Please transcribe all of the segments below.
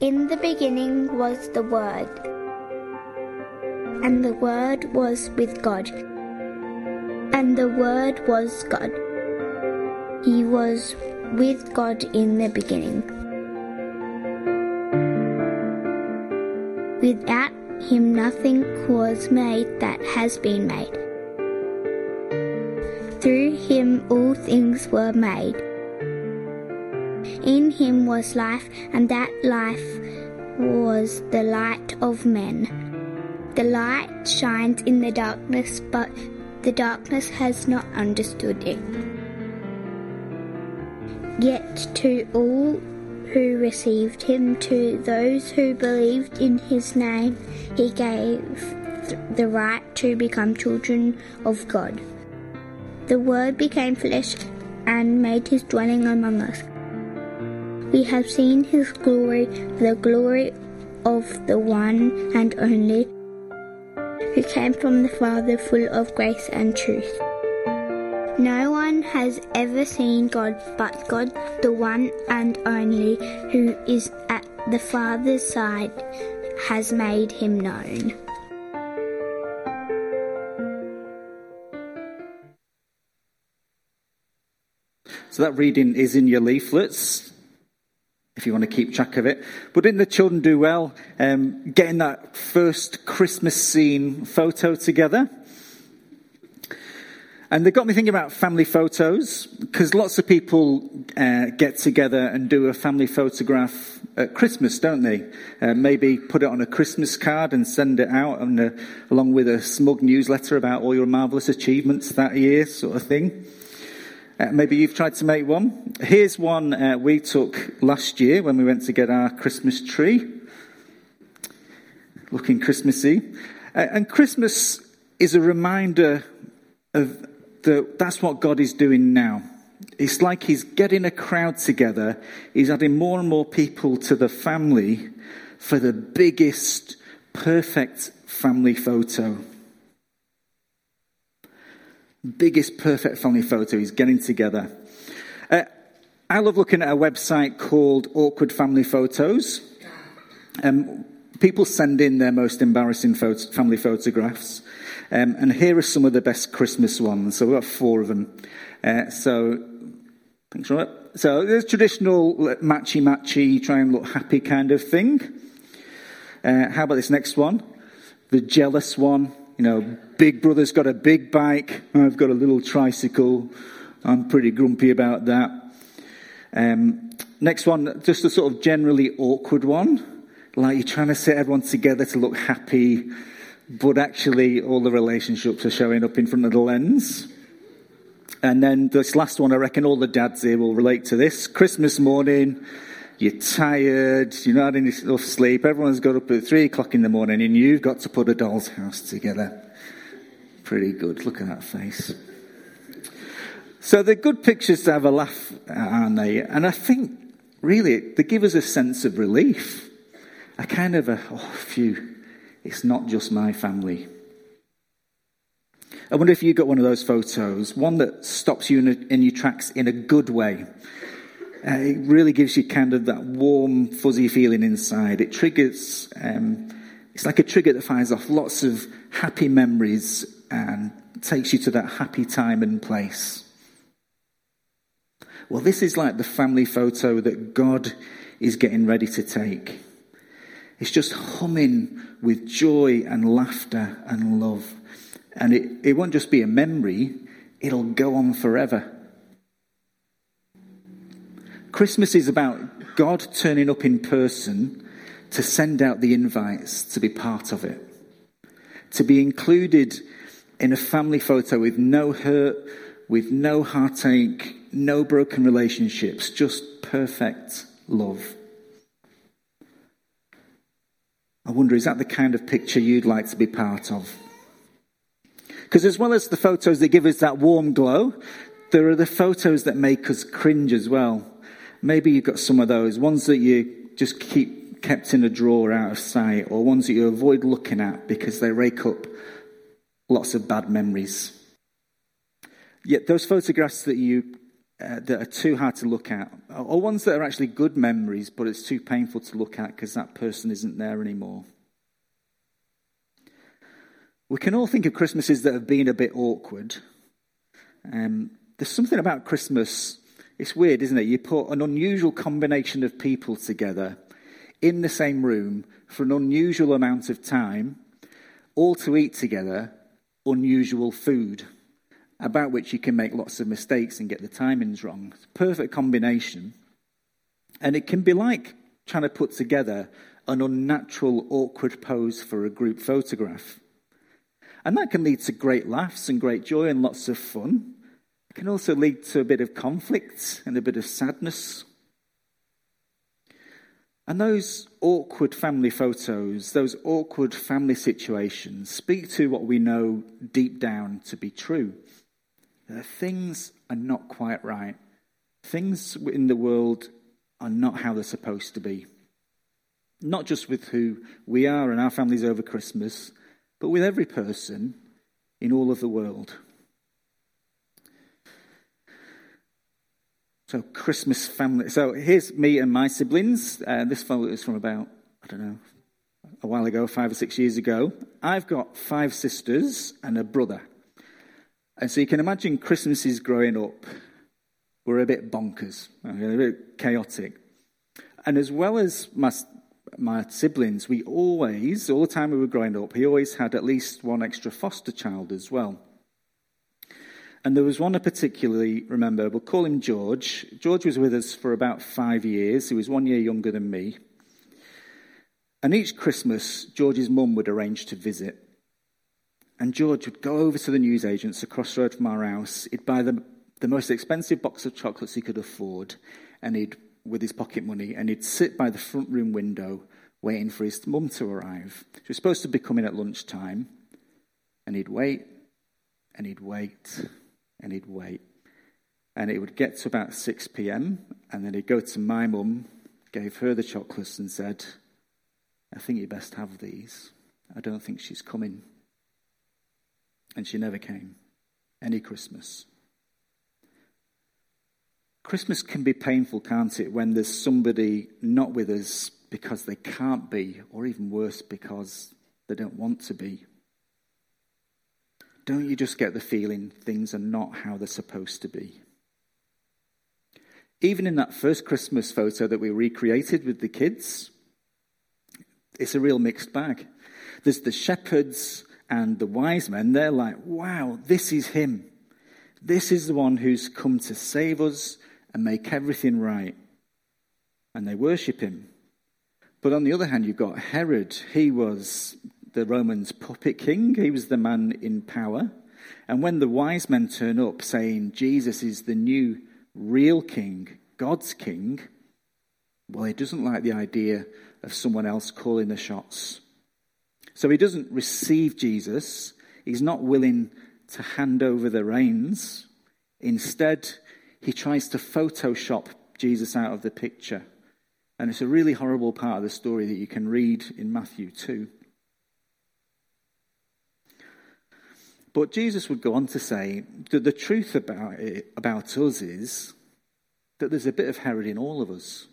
In the beginning was the Word, and the Word was with God, and the Word was God. He was with God in the beginning. Without him, nothing was made that has been made. Through him, all things were made. In him was life, and that life was the light of men. The light shines in the darkness, but the darkness has not understood it. Yet to all who received him, to those who believed in his name, he gave the right to become children of God. The Word became flesh and made his dwelling among us. We have seen his glory, the glory of the one and only, who came from the Father, full of grace and truth. No one has ever seen God but God, the one and only, who is at the Father's side, has made him known. So that reading is in your leaflets if you want to keep track of it. But didn't the children do well um, getting that first Christmas scene photo together? And they got me thinking about family photos, because lots of people uh, get together and do a family photograph at Christmas, don't they? Uh, maybe put it on a Christmas card and send it out a, along with a smug newsletter about all your marvellous achievements that year, sort of thing. Uh, maybe you've tried to make one. Here's one uh, we took last year when we went to get our Christmas tree. Looking Christmassy. Uh, and Christmas is a reminder of the, that's what God is doing now. It's like He's getting a crowd together. He's adding more and more people to the family for the biggest, perfect family photo biggest perfect family photo is getting together. Uh, I love looking at a website called Awkward Family Photos. Um, people send in their most embarrassing photo, family photographs. Um, and here are some of the best Christmas ones. So we've got four of them. Uh, so, thanks, Robert. So there's traditional matchy matchy, try and look happy kind of thing. Uh, how about this next one? The jealous one. You know, big brother's got a big bike. I've got a little tricycle. I'm pretty grumpy about that. Um, next one, just a sort of generally awkward one. Like you're trying to set everyone together to look happy, but actually all the relationships are showing up in front of the lens. And then this last one, I reckon all the dads here will relate to this. Christmas morning, you're tired, you're not having enough sleep, everyone's got up at three o'clock in the morning and you've got to put a doll's house together. Pretty good. Look at that face. So they're good pictures to have a laugh at, aren't they? And I think, really, they give us a sense of relief. A kind of a, oh, phew, it's not just my family. I wonder if you got one of those photos, one that stops you in, a, in your tracks in a good way. Uh, it really gives you kind of that warm, fuzzy feeling inside. It triggers, um, it's like a trigger that fires off lots of happy memories and takes you to that happy time and place. Well, this is like the family photo that God is getting ready to take. It's just humming with joy and laughter and love. And it, it won't just be a memory, it'll go on forever. Christmas is about God turning up in person to send out the invites to be part of it, to be included in a family photo with no hurt, with no heartache, no broken relationships, just perfect love. I wonder, is that the kind of picture you'd like to be part of? Because as well as the photos that give us that warm glow, there are the photos that make us cringe as well. Maybe you've got some of those, ones that you just keep kept in a drawer out of sight, or ones that you avoid looking at because they rake up lots of bad memories. Yet those photographs that you uh, that are too hard to look at, or ones that are actually good memories, but it's too painful to look at because that person isn't there anymore. We can all think of Christmases that have been a bit awkward. Um, there's something about Christmas, it's weird, isn't it? You put an unusual combination of people together in the same room for an unusual amount of time, all to eat together unusual food, about which you can make lots of mistakes and get the timings wrong. It's a perfect combination. And it can be like trying to put together an unnatural, awkward pose for a group photograph. And that can lead to great laughs and great joy and lots of fun. It can also lead to a bit of conflict and a bit of sadness. And those awkward family photos, those awkward family situations, speak to what we know deep down to be true. That things are not quite right. Things in the world are not how they're supposed to be. Not just with who we are and our families over Christmas, but with every person in all of the world. So, Christmas family. So, here's me and my siblings. Uh, this photo is from about, I don't know, a while ago, five or six years ago. I've got five sisters and a brother. And so you can imagine Christmases growing up were a bit bonkers, a bit chaotic. And as well as my my siblings, we always, all the time we were growing up, he always had at least one extra foster child as well. And there was one I particularly remember. We'll call him George. George was with us for about five years. He was one year younger than me. And each Christmas, George's mum would arrange to visit. And George would go over to the newsagents across the road from our house. He'd buy the, the most expensive box of chocolates he could afford. And he'd with his pocket money and he'd sit by the front room window waiting for his mum to arrive. She was supposed to be coming at lunchtime, and he'd wait and he'd wait and he'd wait. And it would get to about 6 p.m., and then he'd go to my mum, gave her the chocolates, and said, I think you best have these. I don't think she's coming. And she never came. Any Christmas. Christmas can be painful, can't it, when there's somebody not with us because they can't be, or even worse, because they don't want to be. Don't you just get the feeling things are not how they're supposed to be? Even in that first Christmas photo that we recreated with the kids, it's a real mixed bag. There's the shepherds and the wise men. They're like, wow, this is him. This is the one who's come to save us and make everything right. And they worship him. But on the other hand, you've got Herod. He was the Romans' puppet king, he was the man in power. And when the wise men turn up saying Jesus is the new real king, God's king, well, he doesn't like the idea of someone else calling the shots. So he doesn't receive Jesus. He's not willing to hand over the reins. Instead, he tries to Photoshop Jesus out of the picture. And it's a really horrible part of the story that you can read in Matthew 2. But Jesus would go on to say that the truth about it, about us is that there's a bit of Herod in all of us.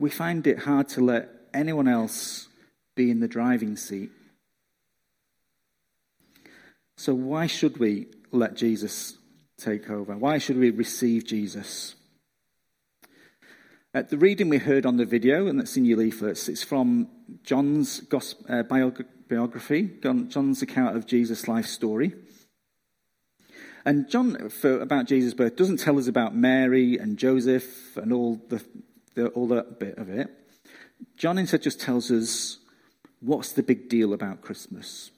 We find it hard to let anyone else be in the driving seat. So why should we let Jesus take over? Why should we receive Jesus? Uh, the reading we heard on the video, and that's in your leaflets, it's from John's gospel, uh, biography, John's account of Jesus' life story. And John, for, about Jesus' birth, doesn't tell us about Mary and Joseph and all the, the, all that bit of it. John instead just tells us what's the big deal about Christmas,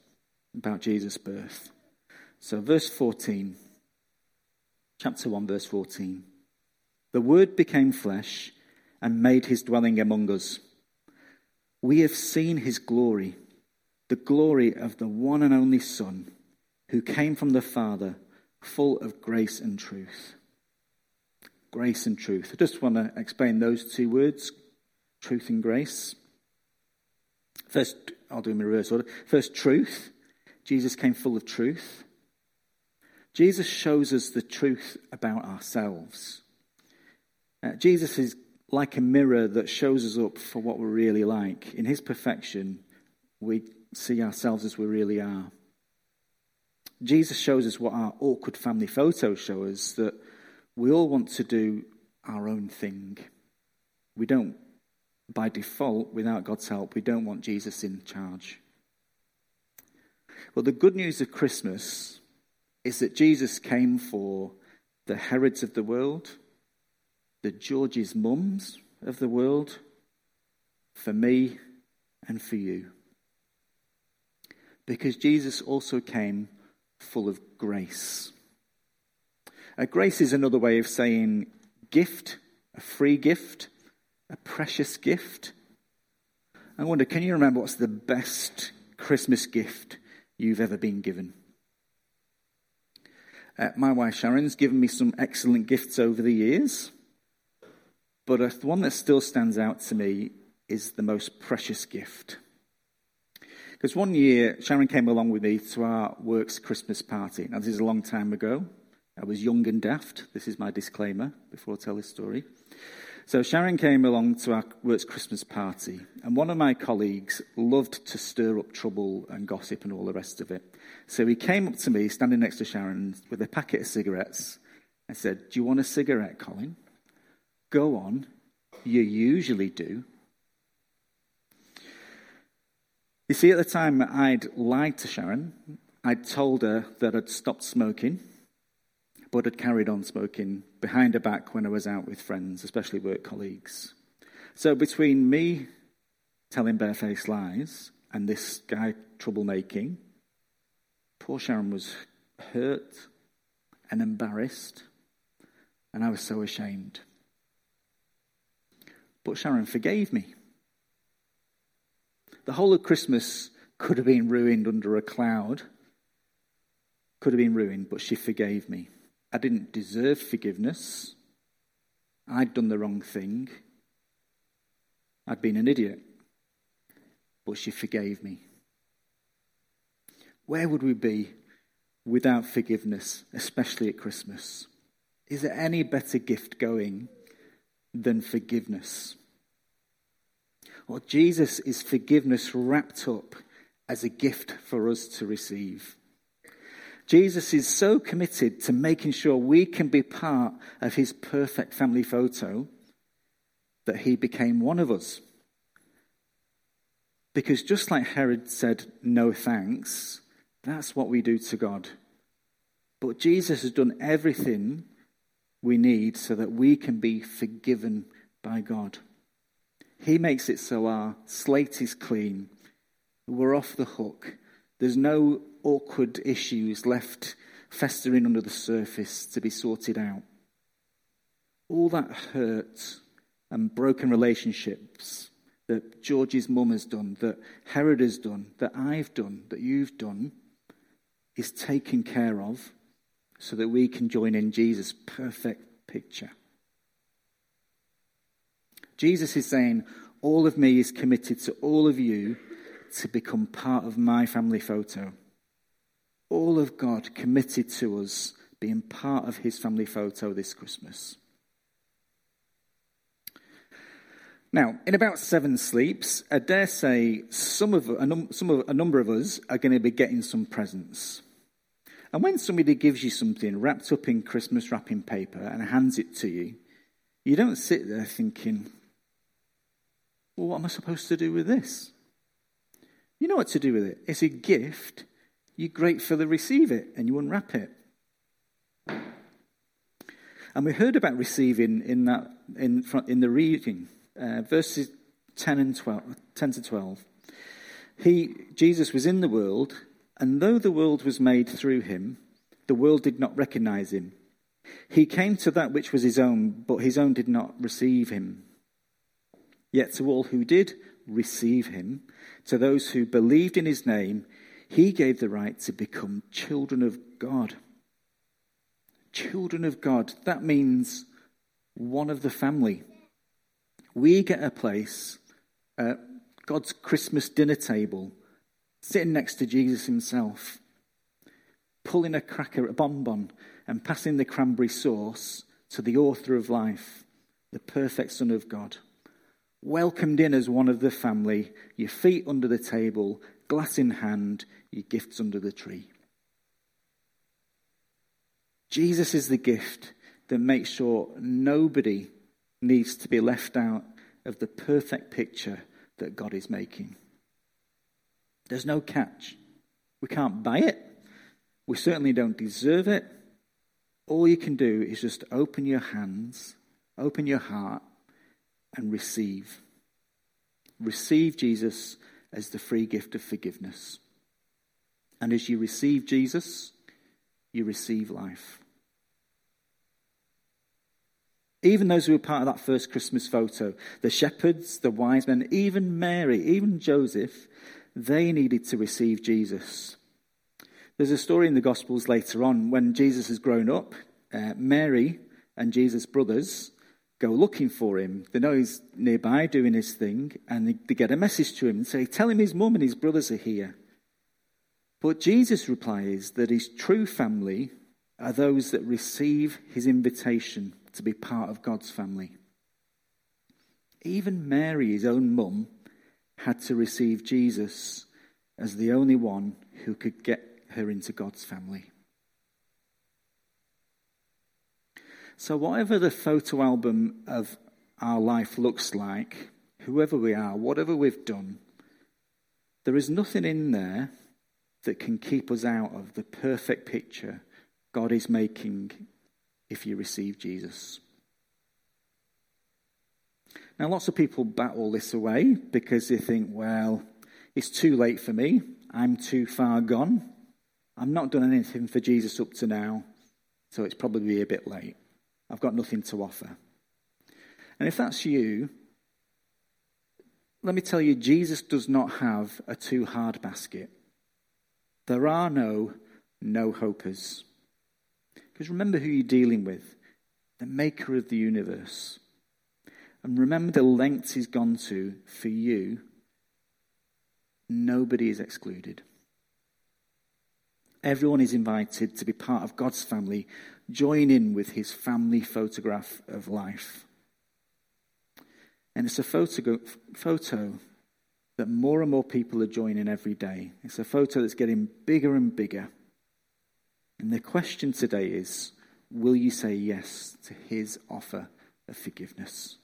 about Jesus' birth. So, verse 14 chapter 1, verse 14. The Word became flesh and made his dwelling among us. We have seen his glory, the glory of the one and only Son, who came from the Father, full of grace and truth. Grace and truth. I just want to explain those two words truth and grace. First, I'll do them in reverse order. First, truth. Jesus came full of truth. Jesus shows us the truth about ourselves. Uh, Jesus is like a mirror that shows us up for what we're really like. In his perfection, we see ourselves as we really are. Jesus shows us what our awkward family photos show us that we all want to do our own thing. We don't, by default, without God's help, we don't want Jesus in charge. Well, the good news of Christmas is that Jesus came for the Herods of the world, the George's mums of the world, for me and for you. Because Jesus also came full of grace. A grace is another way of saying gift, a free gift, a precious gift. I wonder, can you remember what's the best Christmas gift you've ever been given? Uh, my wife Sharon's given me some excellent gifts over the years, but the one that still stands out to me is the most precious gift. Because one year, Sharon came along with me to our works Christmas party. Now, this is a long time ago. I was young and daft. This is my disclaimer before I tell this story. So, Sharon came along to our works Christmas party, and one of my colleagues loved to stir up trouble and gossip and all the rest of it. So, he came up to me, standing next to Sharon, with a packet of cigarettes, and said, Do you want a cigarette, Colin? Go on. You usually do. You see, at the time, I'd lied to Sharon. I'd told her that I'd stopped smoking, but had carried on smoking behind her back when I was out with friends, especially work colleagues. So between me telling barefaced lies and this guy troublemaking, poor Sharon was hurt and embarrassed, and I was so ashamed. But Sharon forgave me. The whole of Christmas could have been ruined under a cloud, could have been ruined, but she forgave me. I didn't deserve forgiveness. I'd done the wrong thing. I'd been an idiot. But she forgave me. Where would we be without forgiveness, especially at Christmas? Is there any better gift going than forgiveness? Well, Jesus is forgiveness wrapped up as a gift for us to receive. Jesus is so committed to making sure we can be part of his perfect family photo that he became one of us. Because just like Herod said, no thanks, that's what we do to God. But Jesus has done everything we need so that we can be forgiven by God. He makes it so our slate is clean. We're off the hook. There's no awkward issues left festering under the surface to be sorted out. All that hurt and broken relationships that George's mum has done, that Herod has done, that I've done, that you've done, is taken care of so that we can join in Jesus' perfect picture. Jesus is saying, All of me is committed to all of you to become part of my family photo. All of God committed to us being part of his family photo this Christmas. Now, in about seven sleeps, I dare say some of, a, num- some of, a number of us are going to be getting some presents. And when somebody gives you something wrapped up in Christmas wrapping paper and hands it to you, you don't sit there thinking, well, what am I supposed to do with this? You know what to do with it. It's a gift. You gratefully receive it and you unwrap it. And we heard about receiving in that in in the reading, uh, verses 10 and 12, 10 to 12. He Jesus was in the world, and though the world was made through him, the world did not recognize him. He came to that which was his own, but his own did not receive him. Yet to all who did receive him, to those who believed in his name, he gave the right to become children of God. Children of God, that means one of the family. We get a place at God's Christmas dinner table, sitting next to Jesus himself. pulling a cracker, a bonbon, and passing the cranberry sauce to the author of life, the perfect Son of God. Welcomed in as one of the family, your feet under the table, glass in hand, your gifts under the tree. Jesus is the gift that makes sure nobody needs to be left out of the perfect picture that God is making. There's no catch. We can't buy it. We certainly don't deserve it. All you can do is just open your hands, open your heart, and receive. Receive Jesus as the free gift of forgiveness. And as you receive Jesus, you receive life. Even those who were part of that first Christmas photo, the shepherds, the wise men, even Mary, even Joseph, they needed to receive Jesus. There's a story in the Gospels later on when Jesus has grown up. Uh, Mary and Jesus' brothers go looking for him. They know he's nearby doing his thing, and they, they get a message to him and say, Tell him his mum and his brothers are here. But Jesus replies that his true family are those that receive his invitation to be part of God's family. Even Mary, his own mum, had to receive Jesus as the only one who could get her into God's family. So, whatever the photo album of our life looks like, whoever we are, whatever we've done, there is nothing in there that can keep us out of the perfect picture God is making if you receive Jesus. Now, lots of people bat all this away because they think, well, it's too late for me. I'm too far gone. I've not done anything for Jesus up to now, so it's probably a bit late. I've got nothing to offer. And if that's you, let me tell you, Jesus does not have a too hard basket. There are no no hopers. Because remember who you're dealing with the maker of the universe. And remember the lengths he's gone to for you. Nobody is excluded. Everyone is invited to be part of God's family, join in with his family photograph of life. And it's a photo, photo that more and more people are joining every day. It's a photo that's getting bigger and bigger. And the question today is will you say yes to his offer of forgiveness?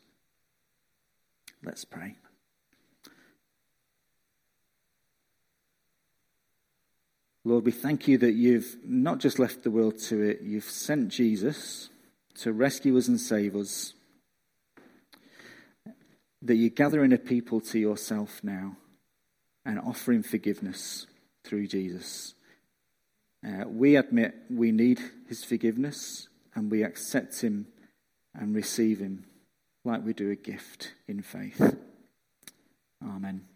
Let's pray. Lord, we thank you that you've not just left the world to it, you've sent Jesus to rescue us and save us. That you're gathering a people to yourself now and offering forgiveness through Jesus. Uh, we admit we need his forgiveness and we accept him and receive him like we do a gift in faith. Amen.